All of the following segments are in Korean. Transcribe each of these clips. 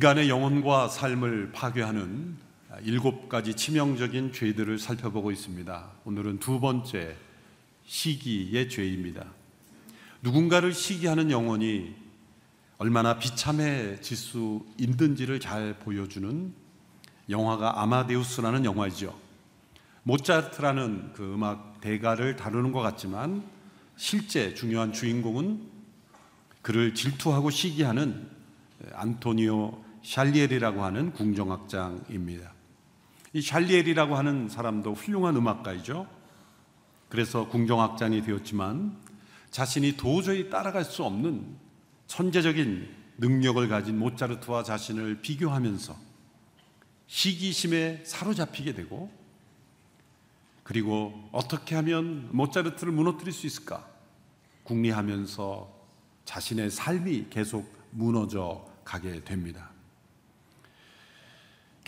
인간의 영혼과 삶을 파괴하는 일곱 가지 치명적인 죄들을 살펴보고 있습니다. 오늘은 두 번째 시기의 죄입니다. 누군가를 시기하는 영혼이 얼마나 비참해질 수 있는지를 잘 보여주는 영화가 아마데우스라는 영화이죠. 모차르트라는 그 음악 대가를 다루는 것 같지만 실제 중요한 주인공은 그를 질투하고 시기하는 안토니오 샬리엘이라고 하는 궁정악장입니다. 이 샬리엘이라고 하는 사람도 훌륭한 음악가이죠. 그래서 궁정악장이 되었지만 자신이 도저히 따라갈 수 없는 천재적인 능력을 가진 모차르트와 자신을 비교하면서 시기심에 사로잡히게 되고 그리고 어떻게 하면 모차르트를 무너뜨릴 수 있을까 궁리하면서 자신의 삶이 계속 무너져 가게 됩니다.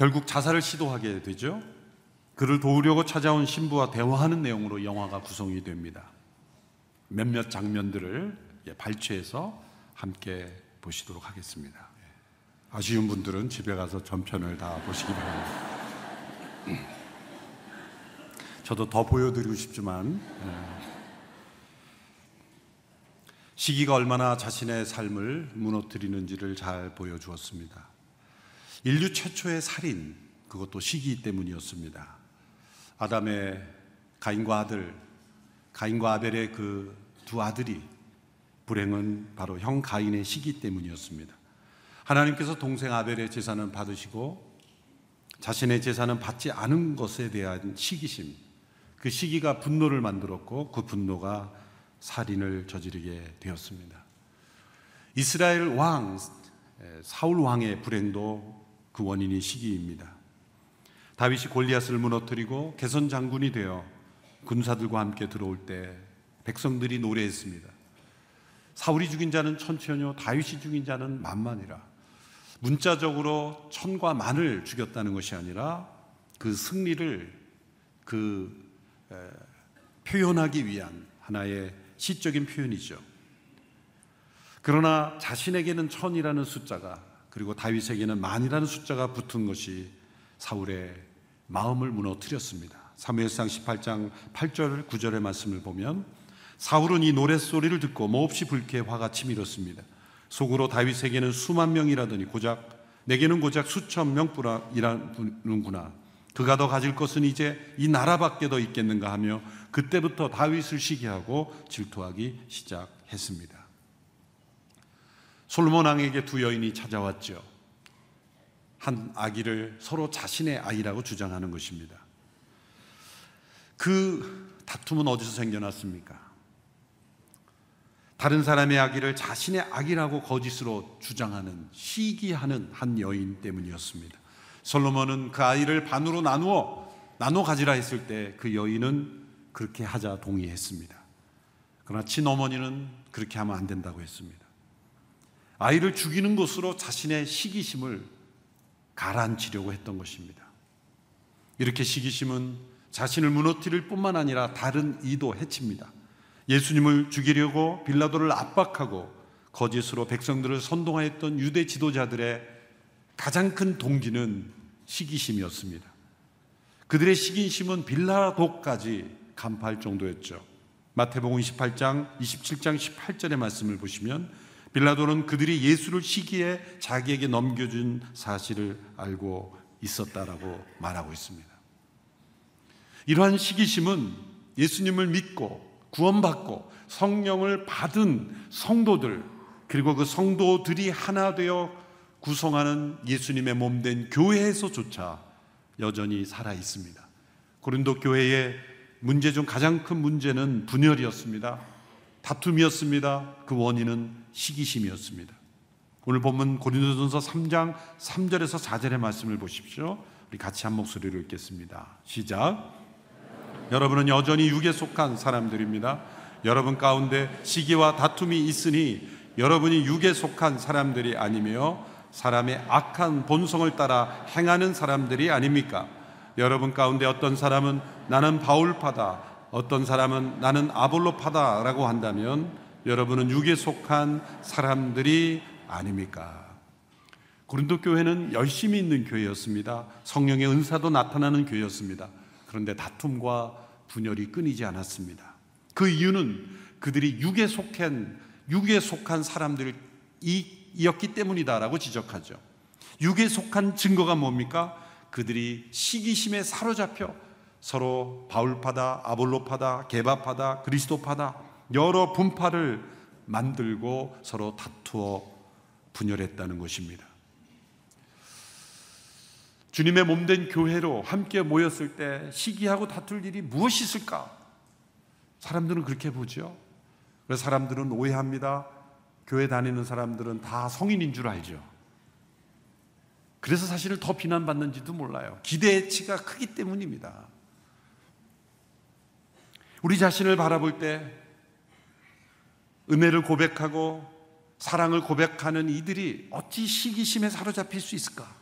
결국 자살을 시도하게 되죠. 그를 도우려고 찾아온 신부와 대화하는 내용으로 영화가 구성이 됩니다. 몇몇 장면들을 발췌해서 함께 보시도록 하겠습니다. 아쉬운 분들은 집에 가서 전편을 다 보시기 바랍니다. 저도 더 보여드리고 싶지만 예. 시기가 얼마나 자신의 삶을 무너뜨리는지를 잘 보여주었습니다. 인류 최초의 살인, 그것도 시기 때문이었습니다. 아담의 가인과 아들, 가인과 아벨의 그 두 아들이 불행은 바로 형 가인의 시기 때문이었습니다. 하나님께서 동생 아벨의 재산은 받으시고 자신의 재산은 받지 않은 것에 대한 시기심, 그 시기가 분노를 만들었고 그 분노가 살인을 저지르게 되었습니다. 이스라엘 왕 사울 왕의 불행도 그 원인이 시기입니다. 다윗이 골리앗을 무너뜨리고 개선 장군이 되어 군사들과 함께 들어올 때 백성들이 노래했습니다. 사울이 죽인 자는 천천히요 다윗이 죽인 자는 만만이라. 문자적으로 천과 만을 죽였다는 것이 아니라 그 승리를 그 표현하기 위한 하나의 시적인 표현이죠. 그러나 자신에게는 천이라는 숫자가 그리고 다윗에게는 만이라는 숫자가 붙은 것이 사울의 마음을 무너뜨렸습니다. 사무엘상 18장 8절 9절의 말씀을 보면 사울은 이 노랫소리를 듣고 몹시 불쾌 화가 치밀었습니다. 속으로 다윗에게는 수만 명이라더니 고작 내게는 고작 수천 명뿐이라는구나. 그가 더 가질 것은 이제 이 나라밖에 더 있겠는가 하며 그때부터 다윗을 시기하고 질투하기 시작했습니다. 솔로몬 왕에게 두 여인이 찾아왔죠. 한 아기를 서로 자신의 아이라고 주장하는 것입니다. 그 다툼은 어디서 생겨났습니까? 다른 사람의 아기를 자신의 아기라고 거짓으로 주장하는 시기하는 한 여인 때문이었습니다. 솔로몬은 그 아이를 반으로 나누어 나눠 가지라 했을 때 그 여인은 그렇게 하자 동의했습니다. 그러나 친어머니는 그렇게 하면 안 된다고 했습니다. 아이를 죽이는 것으로 자신의 시기심을 가라앉히려고 했던 것입니다. 이렇게 시기심은 자신을 무너뜨릴 뿐만 아니라 다른 이도 해칩니다. 예수님을 죽이려고 빌라도를 압박하고 거짓으로 백성들을 선동하였던 유대 지도자들의 가장 큰 동기는 시기심이었습니다. 그들의 시기심은 빌라도까지 간파할 정도였죠. 마태복음 28장, 27장 18절의 말씀을 보시면 빌라도는 그들이 예수를 시기에 자기에게 넘겨준 사실을 알고 있었다라고 말하고 있습니다. 이러한 시기심은 예수님을 믿고 구원받고 성령을 받은 성도들 그리고 그 성도들이 하나 되어 구성하는 예수님의 몸 된 교회에서조차 여전히 살아 있습니다. 고린도 교회의 문제 중 가장 큰 문제는 분열이었습니다. 다툼이었습니다. 그 원인은 시기심이었습니다. 오늘 본문 고린도전서 3장 3절에서 4절의 말씀을 보십시오. 우리 같이 한 목소리로 읽겠습니다. 시작. 여러분은 여전히 육에 속한 사람들입니다. 여러분 가운데 시기와 다툼이 있으니 여러분이 육에 속한 사람들이 아니며 사람의 악한 본성을 따라 행하는 사람들이 아닙니까? 여러분 가운데 어떤 사람은 나는 바울파다, 어떤 사람은 나는 아볼로파다라고 한다면 여러분은 육에 속한 사람들이 아닙니까? 고린도 교회는 열심히 있는 교회였습니다. 성령의 은사도 나타나는 교회였습니다. 그런데 다툼과 분열이 끊이지 않았습니다. 그 이유는 그들이 육에 속한 육에 속한 사람들이었기 때문이다라고 지적하죠. 육에 속한 증거가 뭡니까? 그들이 시기심에 사로잡혀 서로 바울파다, 아볼로파다, 개바파다, 그리스도파다 여러 분파를 만들고 서로 다투어 분열했다는 것입니다. 주님의 몸된 교회로 함께 모였을 때 시기하고 다툴 일이 무엇이 있을까? 사람들은 그렇게 보죠. 그래서 사람들은 오해합니다. 교회 다니는 사람들은 다 성인인 줄 알죠. 그래서 사실은 더 비난받는지도 몰라요. 기대치가 크기 때문입니다. 우리 자신을 바라볼 때 은혜를 고백하고 사랑을 고백하는 이들이 어찌 시기심에 사로잡힐 수 있을까?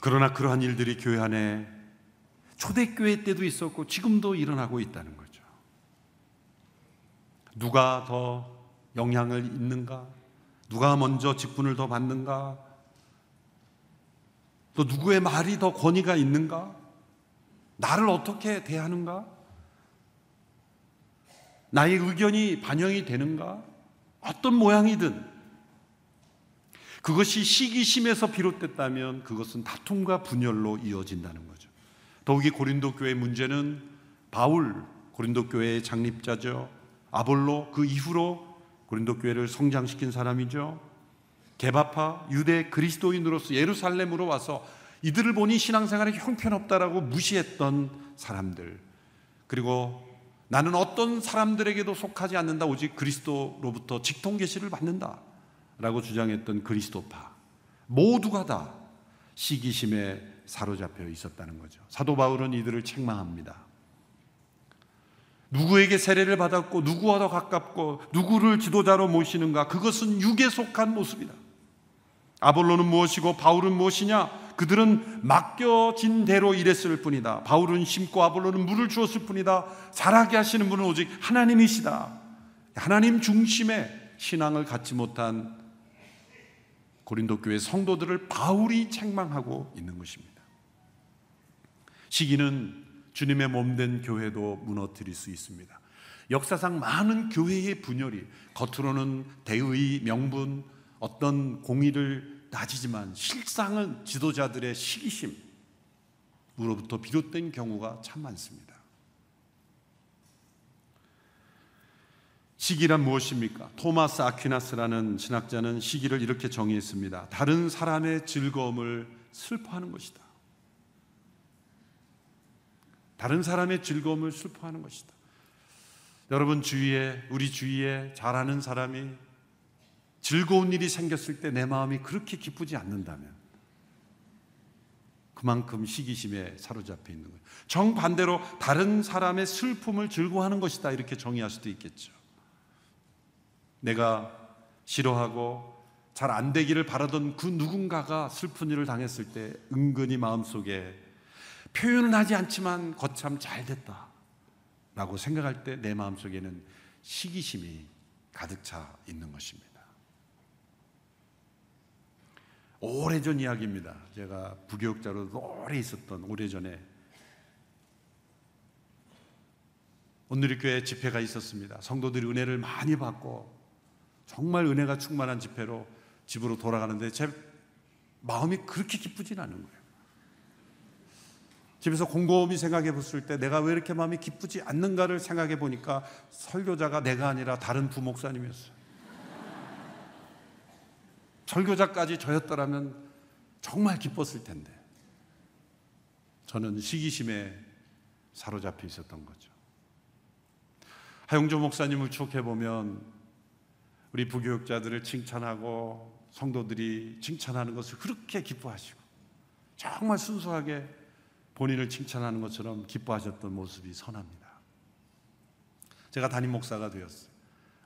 그러나 그러한 일들이 교회 안에 초대교회 때도 있었고 지금도 일어나고 있다는 거죠. 누가 더 영향을 있는가? 누가 먼저 직분을 더 받는가? 또 누구의 말이 더 권위가 있는가? 나를 어떻게 대하는가? 나의 의견이 반영이 되는가? 어떤 모양이든 그것이 시기심에서 비롯됐다면 그것은 다툼과 분열로 이어진다는 거죠. 더욱이 고린도 교회 문제는 바울 고린도 교회의 창립자죠. 아볼로 그 이후로 고린도 교회를 성장시킨 사람이죠. 개바파 유대 그리스도인으로서 예루살렘으로 와서 이들을 보니 신앙생활에 형편없다라고 무시했던 사람들. 그리고 나는 어떤 사람들에게도 속하지 않는다. 오직 그리스도로부터 직통 계시를 받는다. 라고 주장했던 그리스도파 모두가 다 시기심에 사로잡혀 있었다는 거죠. 사도 바울은 이들을 책망합니다. 누구에게 세례를 받았고 누구와 더 가깝고 누구를 지도자로 모시는가 그것은 육에 속한 모습이다. 아볼로는 무엇이고 바울은 무엇이냐? 그들은 맡겨진 대로 일했을 뿐이다. 바울은 심고 아볼로는 물을 주었을 뿐이다. 자라게 하시는 분은 오직 하나님이시다. 하나님 중심의 신앙을 갖지 못한 고린도 교회 성도들을 바울이 책망하고 있는 것입니다. 시기는 주님의 몸된 교회도 무너뜨릴 수 있습니다. 역사상 많은 교회의 분열이 겉으로는 대의, 명분, 어떤 공의를 따지지만 실상은 지도자들의 시기심으로부터 비롯된 경우가 참 많습니다. 시기란 무엇입니까? 토마스 아퀴나스라는 신학자는 시기를 이렇게 정의했습니다. 다른 사람의 즐거움을 슬퍼하는 것이다. 다른 사람의 즐거움을 슬퍼하는 것이다. 여러분 주위에 우리 주위에 잘하는 사람이 즐거운 일이 생겼을 때 내 마음이 그렇게 기쁘지 않는다면 그만큼 시기심에 사로잡혀 있는 거예요. 정반대로 다른 사람의 슬픔을 즐거워하는 것이다 이렇게 정의할 수도 있겠죠. 내가 싫어하고 잘 안 되기를 바라던 그 누군가가 슬픈 일을 당했을 때 은근히 마음속에 표현은 하지 않지만 거참 잘 됐다 라고 생각할 때 내 마음속에는 시기심이 가득 차 있는 것입니다. 오래전 이야기입니다. 제가 부교육자로 오래 있었던 오래전에 오늘의 교회 집회가 있었습니다. 성도들이 은혜를 많이 받고 정말 은혜가 충만한 집회로 집으로 돌아가는데 제 마음이 그렇게 기쁘진 않은 거예요. 집에서 곰곰이 생각해 봤을 때 내가 왜 이렇게 마음이 기쁘지 않는가를 생각해 보니까 설교자가 내가 아니라 다른 부목사님이었어요. 설교자까지 저였더라면 정말 기뻤을 텐데 저는 시기심에 사로잡혀 있었던 거죠. 하용조 목사님을 추억해 보면 우리 부교육자들을 칭찬하고 성도들이 칭찬하는 것을 그렇게 기뻐하시고 정말 순수하게 본인을 칭찬하는 것처럼 기뻐하셨던 모습이 선합니다. 제가 담임 목사가 되었어요.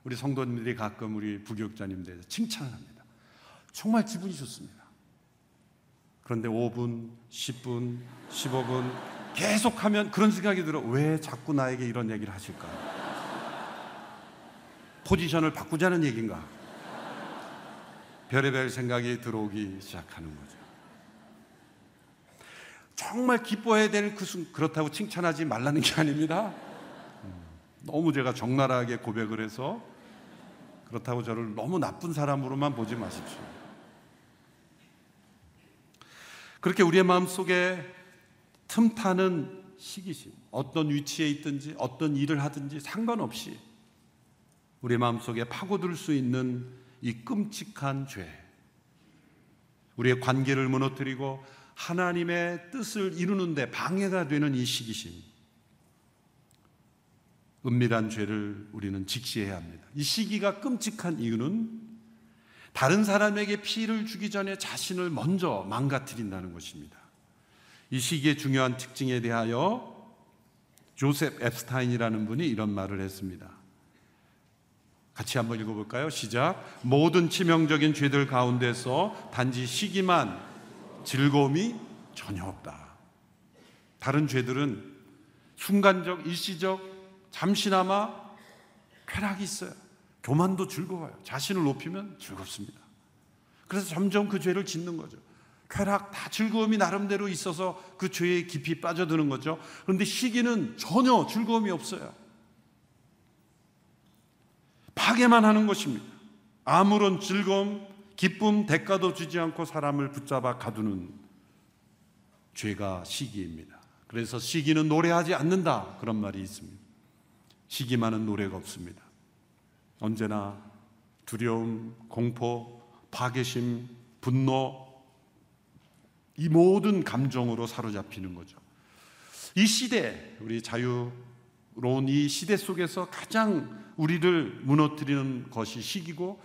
우리 성도님들이 가끔 우리 부교육자님들 칭찬을 합니다. 정말 기분이 좋습니다. 그런데 5분, 10분, 15분 계속 하면 그런 생각이 들어. 왜 자꾸 나에게 이런 얘기를 하실까? 포지션을 바꾸자는 얘기인가? 별의별 생각이 들어오기 시작하는 거죠. 정말 기뻐해야 될 그 순, 그렇다고 칭찬하지 말라는 게 아닙니다. 음, 너무 제가 적나라하게 고백을 해서 그렇다고 저를 너무 나쁜 사람으로만 보지 마십시오. 그렇게 우리의 마음 속에 틈타는 시기심, 어떤 위치에 있든지 어떤 일을 하든지 상관없이 우리 마음 속에 파고들 수 있는 이 끔찍한 죄, 우리의 관계를 무너뜨리고 하나님의 뜻을 이루는데 방해가 되는 이 시기심, 은밀한 죄를 우리는 직시해야 합니다. 이 시기가 끔찍한 이유는 다른 사람에게 피해를 주기 전에 자신을 먼저 망가뜨린다는 것입니다. 이 시기의 중요한 특징에 대하여 조셉 앱스타인이라는 분이 이런 말을 했습니다. 같이 한번 읽어볼까요? 시작. 모든 치명적인 죄들 가운데서 단지 시기만 즐거움이 전혀 없다. 다른 죄들은 순간적, 일시적, 잠시나마 쾌락이 있어요. 교만도 즐거워요. 자신을 높이면 즐겁습니다. 그래서 점점 그 죄를 짓는 거죠. 쾌락 다 즐거움이 나름대로 있어서 그 죄에 깊이 빠져드는 거죠. 그런데 시기는 전혀 즐거움이 없어요. 파괴만 하는 것입니다. 아무런 즐거움, 기쁨, 대가도 주지 않고 사람을 붙잡아 가두는 죄가 시기입니다. 그래서 시기는 노래하지 않는다. 그런 말이 있습니다. 시기만은 노래가 없습니다. 언제나 두려움, 공포, 파괴심, 분노, 이 모든 감정으로 사로잡히는 거죠. 이 시대, 우리 자유로운 이 시대 속에서 가장 우리를 무너뜨리는 것이 시기고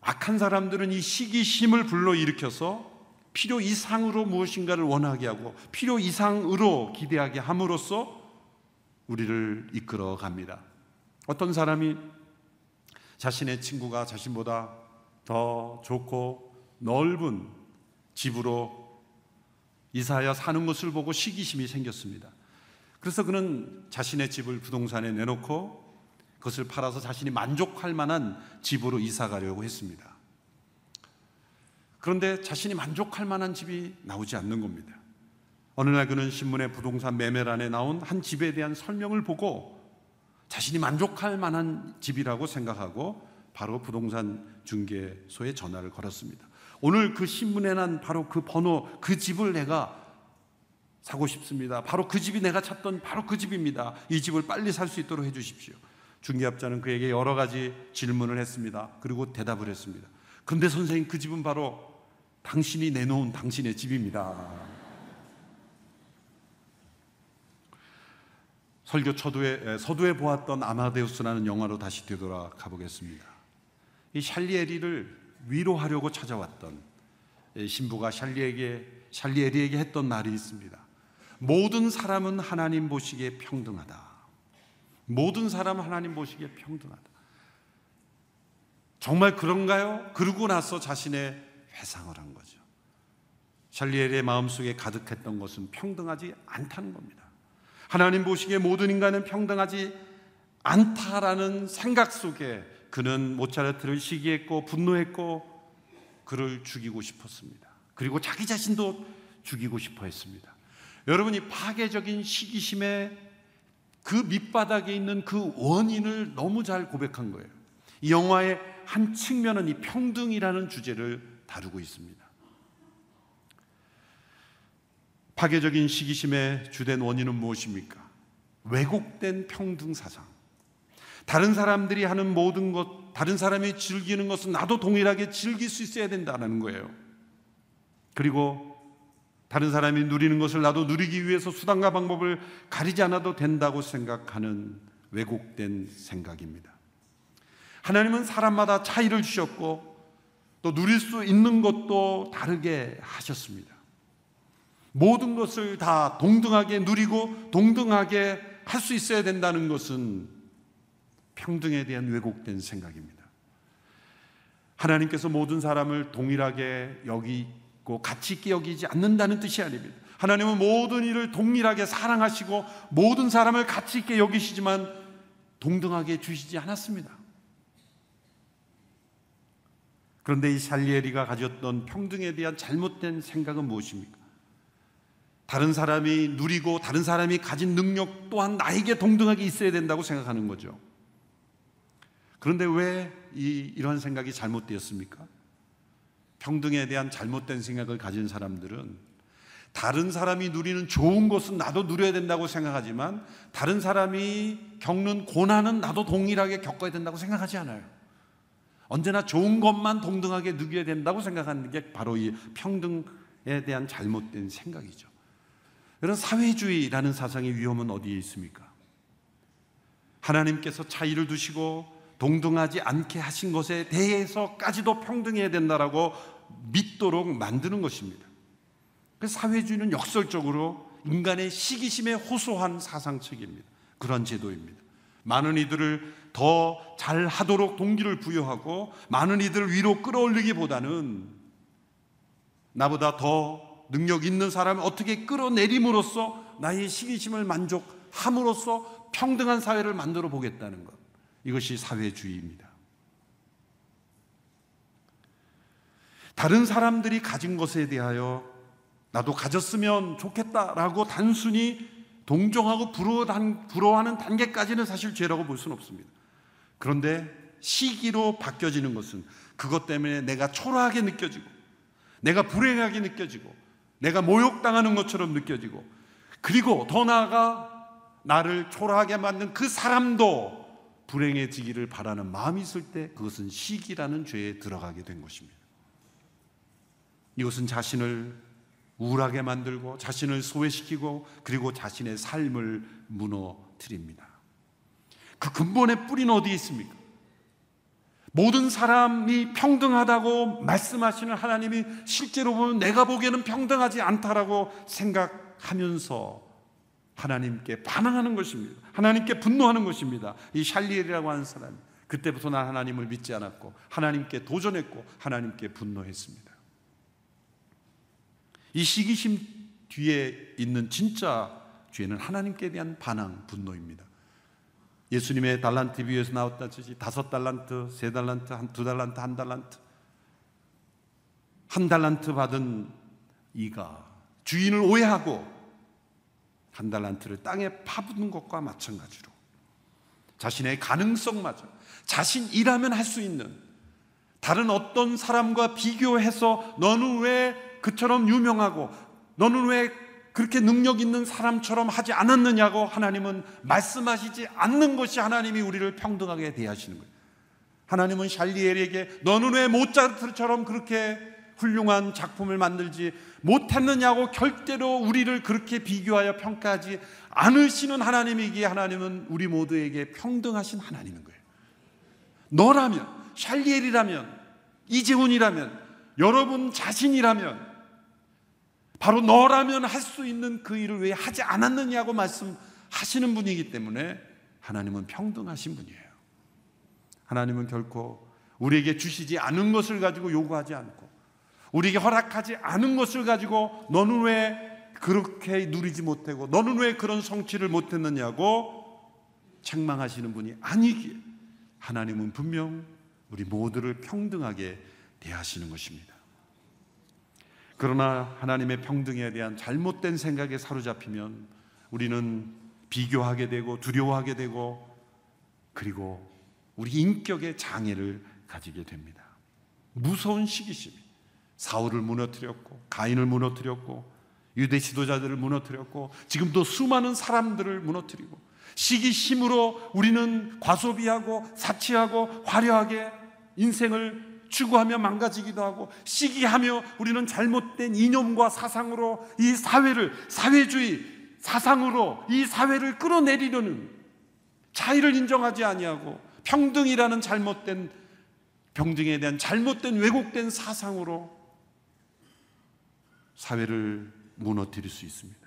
악한 사람들은 이 시기심을 불러일으켜서 필요 이상으로 무엇인가를 원하게 하고 필요 이상으로 기대하게 함으로써 우리를 이끌어 갑니다. 어떤 사람이 자신의 친구가 자신보다 더 좋고 넓은 집으로 이사하여 사는 것을 보고 시기심이 생겼습니다. 그래서 그는 자신의 집을 부동산에 내놓고 그것을 팔아서 자신이 만족할 만한 집으로 이사 가려고 했습니다. 그런데 자신이 만족할 만한 집이 나오지 않는 겁니다. 어느 날 그는 신문의 부동산 매매란에 나온 한 집에 대한 설명을 보고 자신이 만족할 만한 집이라고 생각하고 바로 부동산 중개소에 전화를 걸었습니다. 오늘 그 신문에 난 바로 그 번호, 그 집을 내가 사고 싶습니다. 바로 그 집이 내가 찾던 바로 그 집입니다. 이 집을 빨리 살 수 있도록 해 주십시오. 중개업자는 그에게 여러 가지 질문을 했습니다. 그리고 대답을 했습니다. 근데 선생님 그 집은 바로 당신이 내놓은 당신의 집입니다. 설교 초두에, 서두에 보았던 아마데우스라는 영화로 다시 되돌아가 보겠습니다. 이 샬리에리를 위로하려고 찾아왔던 신부가 샬리에게 샬리에리에게 했던 말이 있습니다. 모든 사람은 하나님 보시기에 평등하다. 모든 사람 하나님 보시기에 평등하다. 정말 그런가요? 그러고 나서 자신의 회상을 한 거죠. 샬리엘의 마음속에 가득했던 것은 평등하지 않다는 겁니다. 하나님 보시기에 모든 인간은 평등하지 않다라는 생각 속에 그는 모차르트를 시기했고 분노했고 그를 죽이고 싶었습니다. 그리고 자기 자신도 죽이고 싶어 했습니다. 여러분이 파괴적인 시기심에 그 밑바닥에 있는 그 원인을 너무 잘 고백한 거예요. 이 영화의 한 측면은 이 평등이라는 주제를 다루고 있습니다. 파괴적인 시기심의 주된 원인은 무엇입니까? 왜곡된 평등 사상. 다른 사람들이 하는 모든 것, 다른 사람이 즐기는 것은 나도 동일하게 즐길 수 있어야 된다는 거예요. 그리고 다른 사람이 누리는 것을 나도 누리기 위해서 수단과 방법을 가리지 않아도 된다고 생각하는 왜곡된 생각입니다. 하나님은 사람마다 차이를 주셨고 또 누릴 수 있는 것도 다르게 하셨습니다. 모든 것을 다 동등하게 누리고 동등하게 할 수 있어야 된다는 것은 평등에 대한 왜곡된 생각입니다. 하나님께서 모든 사람을 동일하게 여기 있고 가치 있게 여기지 않는다는 뜻이 아닙니다. 하나님은 모든 일을 동일하게 사랑하시고 모든 사람을 가치 있게 여기시지만 동등하게 주시지 않았습니다. 그런데 이 살리에리가 가졌던 평등에 대한 잘못된 생각은 무엇입니까? 다른 사람이 누리고 다른 사람이 가진 능력 또한 나에게 동등하게 있어야 된다고 생각하는 거죠. 그런데 왜 이, 이러한 생각이 잘못되었습니까? 평등에 대한 잘못된 생각을 가진 사람들은 다른 사람이 누리는 좋은 것은 나도 누려야 된다고 생각하지만 다른 사람이 겪는 고난은 나도 동일하게 겪어야 된다고 생각하지 않아요. 언제나 좋은 것만 동등하게 누려야 된다고 생각하는 게 바로 이 평등에 대한 잘못된 생각이죠. 이런 사회주의라는 사상의 위험은 어디에 있습니까? 하나님께서 차이를 두시고 동등하지 않게 하신 것에 대해서까지도 평등해야 된다라고 믿도록 만드는 것입니다. 그 사회주의는 역설적으로 인간의 시기심에 호소한 사상책입니다. 그런 제도입니다. 많은 이들을 더 잘하도록 동기를 부여하고 많은 이들을 위로 끌어올리기보다는 나보다 더 능력 있는 사람을 어떻게 끌어내림으로써 나의 시기심을 만족함으로써 평등한 사회를 만들어 보겠다는 것. 이것이 사회주의입니다. 다른 사람들이 가진 것에 대하여 나도 가졌으면 좋겠다라고 단순히 동정하고 부러워하는 단계까지는 사실 죄라고 볼 수는 없습니다. 그런데 시기로 바뀌어지는 것은 그것 때문에 내가 초라하게 느껴지고 내가 불행하게 느껴지고 내가 모욕당하는 것처럼 느껴지고 그리고 더 나아가 나를 초라하게 만든 그 사람도 불행해지기를 바라는 마음이 있을 때 그것은 시기라는 죄에 들어가게 된 것입니다. 이것은 자신을 우울하게 만들고 자신을 소외시키고 그리고 자신의 삶을 무너뜨립니다. 그 근본의 뿌리는 어디에 있습니까? 모든 사람이 평등하다고 말씀하시는 하나님이 실제로 보면 내가 보기에는 평등하지 않다라고 생각하면서 하나님께 반항하는 것입니다. 하나님께 분노하는 것입니다. 이 샬리엘이라고 하는 사람이 그때부터 난 하나님을 믿지 않았고 하나님께 도전했고 하나님께 분노했습니다. 이 시기심 뒤에 있는 진짜 죄는 하나님께 대한 반항, 분노입니다. 예수님의 달란트 비유에서 나왔다듯이 다섯 달란트, 세 달란트, 한 두 달란트, 한 달란트, 한 달란트 받은 이가 주인을 오해하고 한 달란트를 땅에 파묻는 것과 마찬가지로 자신의 가능성마저 자신 이라면 할 수 있는 다른 어떤 사람과 비교해서 너는 왜 그처럼 유명하고 너는 왜 그렇게 능력 있는 사람처럼 하지 않았느냐고 하나님은 말씀하시지 않는 것이 하나님이 우리를 평등하게 대하시는 거예요. 하나님은 샬리엘에게 너는 왜 모차르트처럼 그렇게 훌륭한 작품을 만들지 못했느냐고 결대로 우리를 그렇게 비교하여 평가하지 않으시는 하나님이기에 하나님은 우리 모두에게 평등하신 하나님인 거예요. 너라면, 샬리엘이라면, 이재훈이라면, 여러분 자신이라면 바로 너라면 할 수 있는 그 일을 왜 하지 않았느냐고 말씀하시는 분이기 때문에 하나님은 평등하신 분이에요. 하나님은 결코 우리에게 주시지 않은 것을 가지고 요구하지 않고 우리에게 허락하지 않은 것을 가지고 너는 왜 그렇게 누리지 못하고 너는 왜 그런 성취를 못했느냐고 책망하시는 분이 아니기에 하나님은 분명 우리 모두를 평등하게 대하시는 것입니다. 그러나 하나님의 평등에 대한 잘못된 생각에 사로잡히면 우리는 비교하게 되고 두려워하게 되고 그리고 우리 인격의 장애를 가지게 됩니다. 무서운 시기심이 사울을 무너뜨렸고 가인을 무너뜨렸고 유대 지도자들을 무너뜨렸고 지금도 수많은 사람들을 무너뜨리고 시기심으로 우리는 과소비하고 사치하고 화려하게 인생을 추구하며 망가지기도 하고 시기하며 우리는 잘못된 이념과 사상으로 이 사회를 사회주의 사상으로 이 사회를 끌어내리려는 차이를 인정하지 아니하고 평등이라는 잘못된 평등에 대한 잘못된 왜곡된 사상으로 사회를 무너뜨릴 수 있습니다.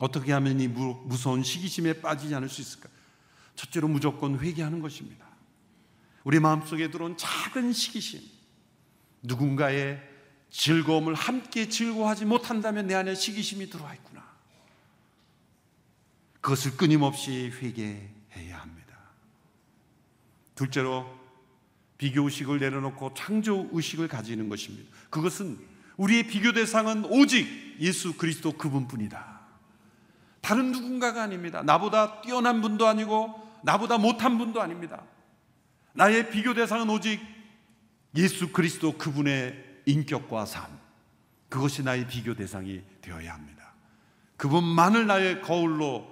어떻게 하면 이 무서운 시기심에 빠지지 않을 수 있을까? 첫째로 무조건 회개하는 것입니다. 우리 마음속에 들어온 작은 시기심, 누군가의 즐거움을 함께 즐거워하지 못한다면 내 안에 시기심이 들어와 있구나. 그것을 끊임없이 회개해야 합니다. 둘째로 비교 의식을 내려놓고 창조 의식을 가지는 것입니다. 그것은 우리의 비교 대상은 오직 예수 그리스도 그분뿐이다. 다른 누군가가 아닙니다. 나보다 뛰어난 분도 아니고 나보다 못한 분도 아닙니다. 나의 비교 대상은 오직 예수 그리스도 그분의 인격과 삶. 그것이 나의 비교 대상이 되어야 합니다. 그분만을 나의 거울로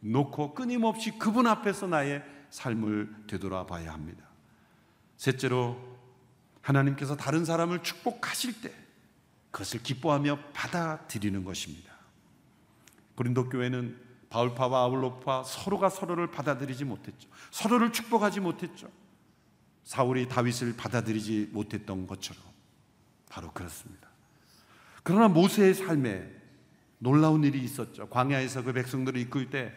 놓고 끊임없이 그분 앞에서 나의 삶을 되돌아 봐야 합니다. 셋째로 하나님께서 다른 사람을 축복하실 때 그것을 기뻐하며 받아들이는 것입니다. 고린도 교회는 바울파와 아울로파 서로가 서로를 받아들이지 못했죠. 서로를 축복하지 못했죠. 사울이 다윗을 받아들이지 못했던 것처럼 바로 그렇습니다. 그러나 모세의 삶에 놀라운 일이 있었죠. 광야에서 그 백성들을 이끌 때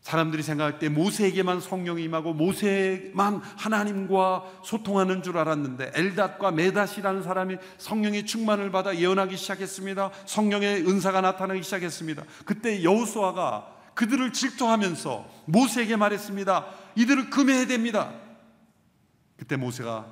사람들이 생각할 때 모세에게만 성령이 임하고 모세만 하나님과 소통하는 줄 알았는데 엘닷과 메닷이라는 사람이 성령의 충만을 받아 예언하기 시작했습니다. 성령의 은사가 나타나기 시작했습니다. 그때 여호수아가 그들을 질투하면서 모세에게 말했습니다. 이들을 금해야 됩니다. 그때 모세가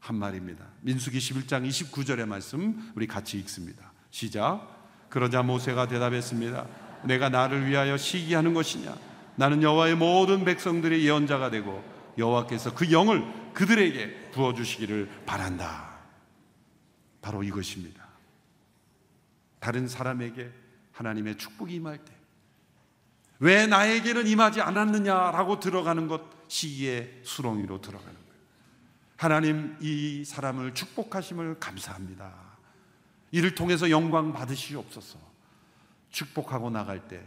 한 말입니다. 민수기 11장 29절의 말씀 우리 같이 읽습니다. 시작. 그러자 모세가 대답했습니다. 내가 나를 위하여 시기하는 것이냐? 나는 여호와의 모든 백성들의 예언자가 되고 여호와께서 그 영을 그들에게 부어 주시기를 바란다. 바로 이것입니다. 다른 사람에게 하나님의 축복이 임할 때 왜 나에게는 임하지 않았느냐라고 들어가는 것 시기의 수렁이로 들어가는. 하나님 이 사람을 축복하심을 감사합니다. 이를 통해서 영광 받으시옵소서. 축복하고 나갈 때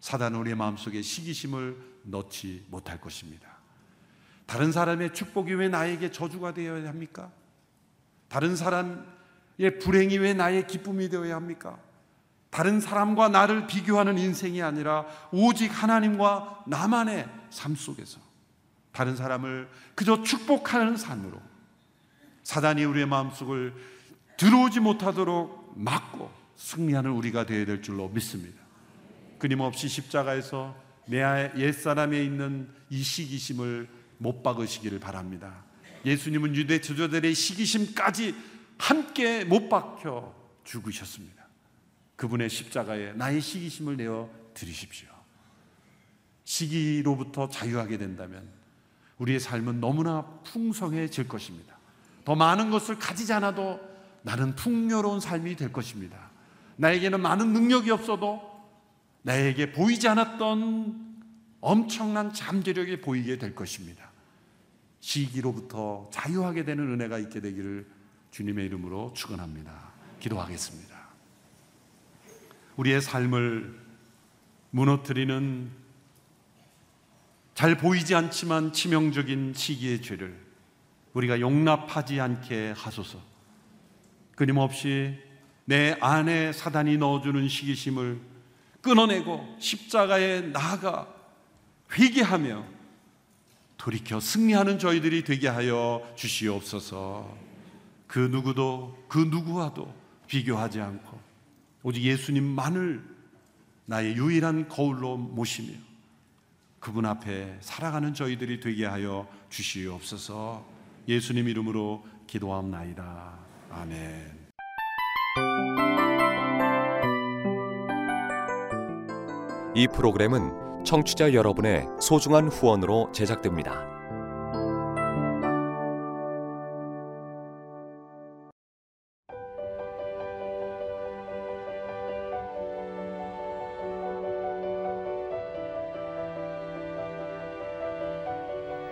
사단은 우리의 마음속에 시기심을 넣지 못할 것입니다. 다른 사람의 축복이 왜 나에게 저주가 되어야 합니까? 다른 사람의 불행이 왜 나의 기쁨이 되어야 합니까? 다른 사람과 나를 비교하는 인생이 아니라 오직 하나님과 나만의 삶 속에서 다른 사람을 그저 축복하는 삶으로 사단이 우리의 마음속을 들어오지 못하도록 막고 승리하는 우리가 되어야 될 줄로 믿습니다. 끊임없이 십자가에서 내 옛사람에 있는 이 시기심을 못 박으시기를 바랍니다. 예수님은 유대 지도자들의 시기심까지 함께 못 박혀 죽으셨습니다. 그분의 십자가에 나의 시기심을 내어 드리십시오. 시기로부터 자유하게 된다면 우리의 삶은 너무나 풍성해질 것입니다. 더 많은 것을 가지지 않아도 나는 풍요로운 삶이 될 것입니다. 나에게는 많은 능력이 없어도 나에게 보이지 않았던 엄청난 잠재력이 보이게 될 것입니다. 시기로부터 자유하게 되는 은혜가 있게 되기를 주님의 이름으로 축원합니다. 기도하겠습니다. 우리의 삶을 무너뜨리는 잘 보이지 않지만 치명적인 시기의 죄를 우리가 용납하지 않게 하소서. 끊임없이 내 안에 사단이 넣어주는 시기심을 끊어내고 십자가에 나아가 회개하며 돌이켜 승리하는 저희들이 되게 하여 주시옵소서. 그 누구도 그 누구와도 비교하지 않고 오직 예수님만을 나의 유일한 거울로 모시며 그분 앞에 살아가는 저희들이 되게 하여 주시옵소서. 예수님 이름으로 기도함나이다. 아멘. 이 프로그램은 청취자 여러분의 소중한 후원으로 제작됩니다.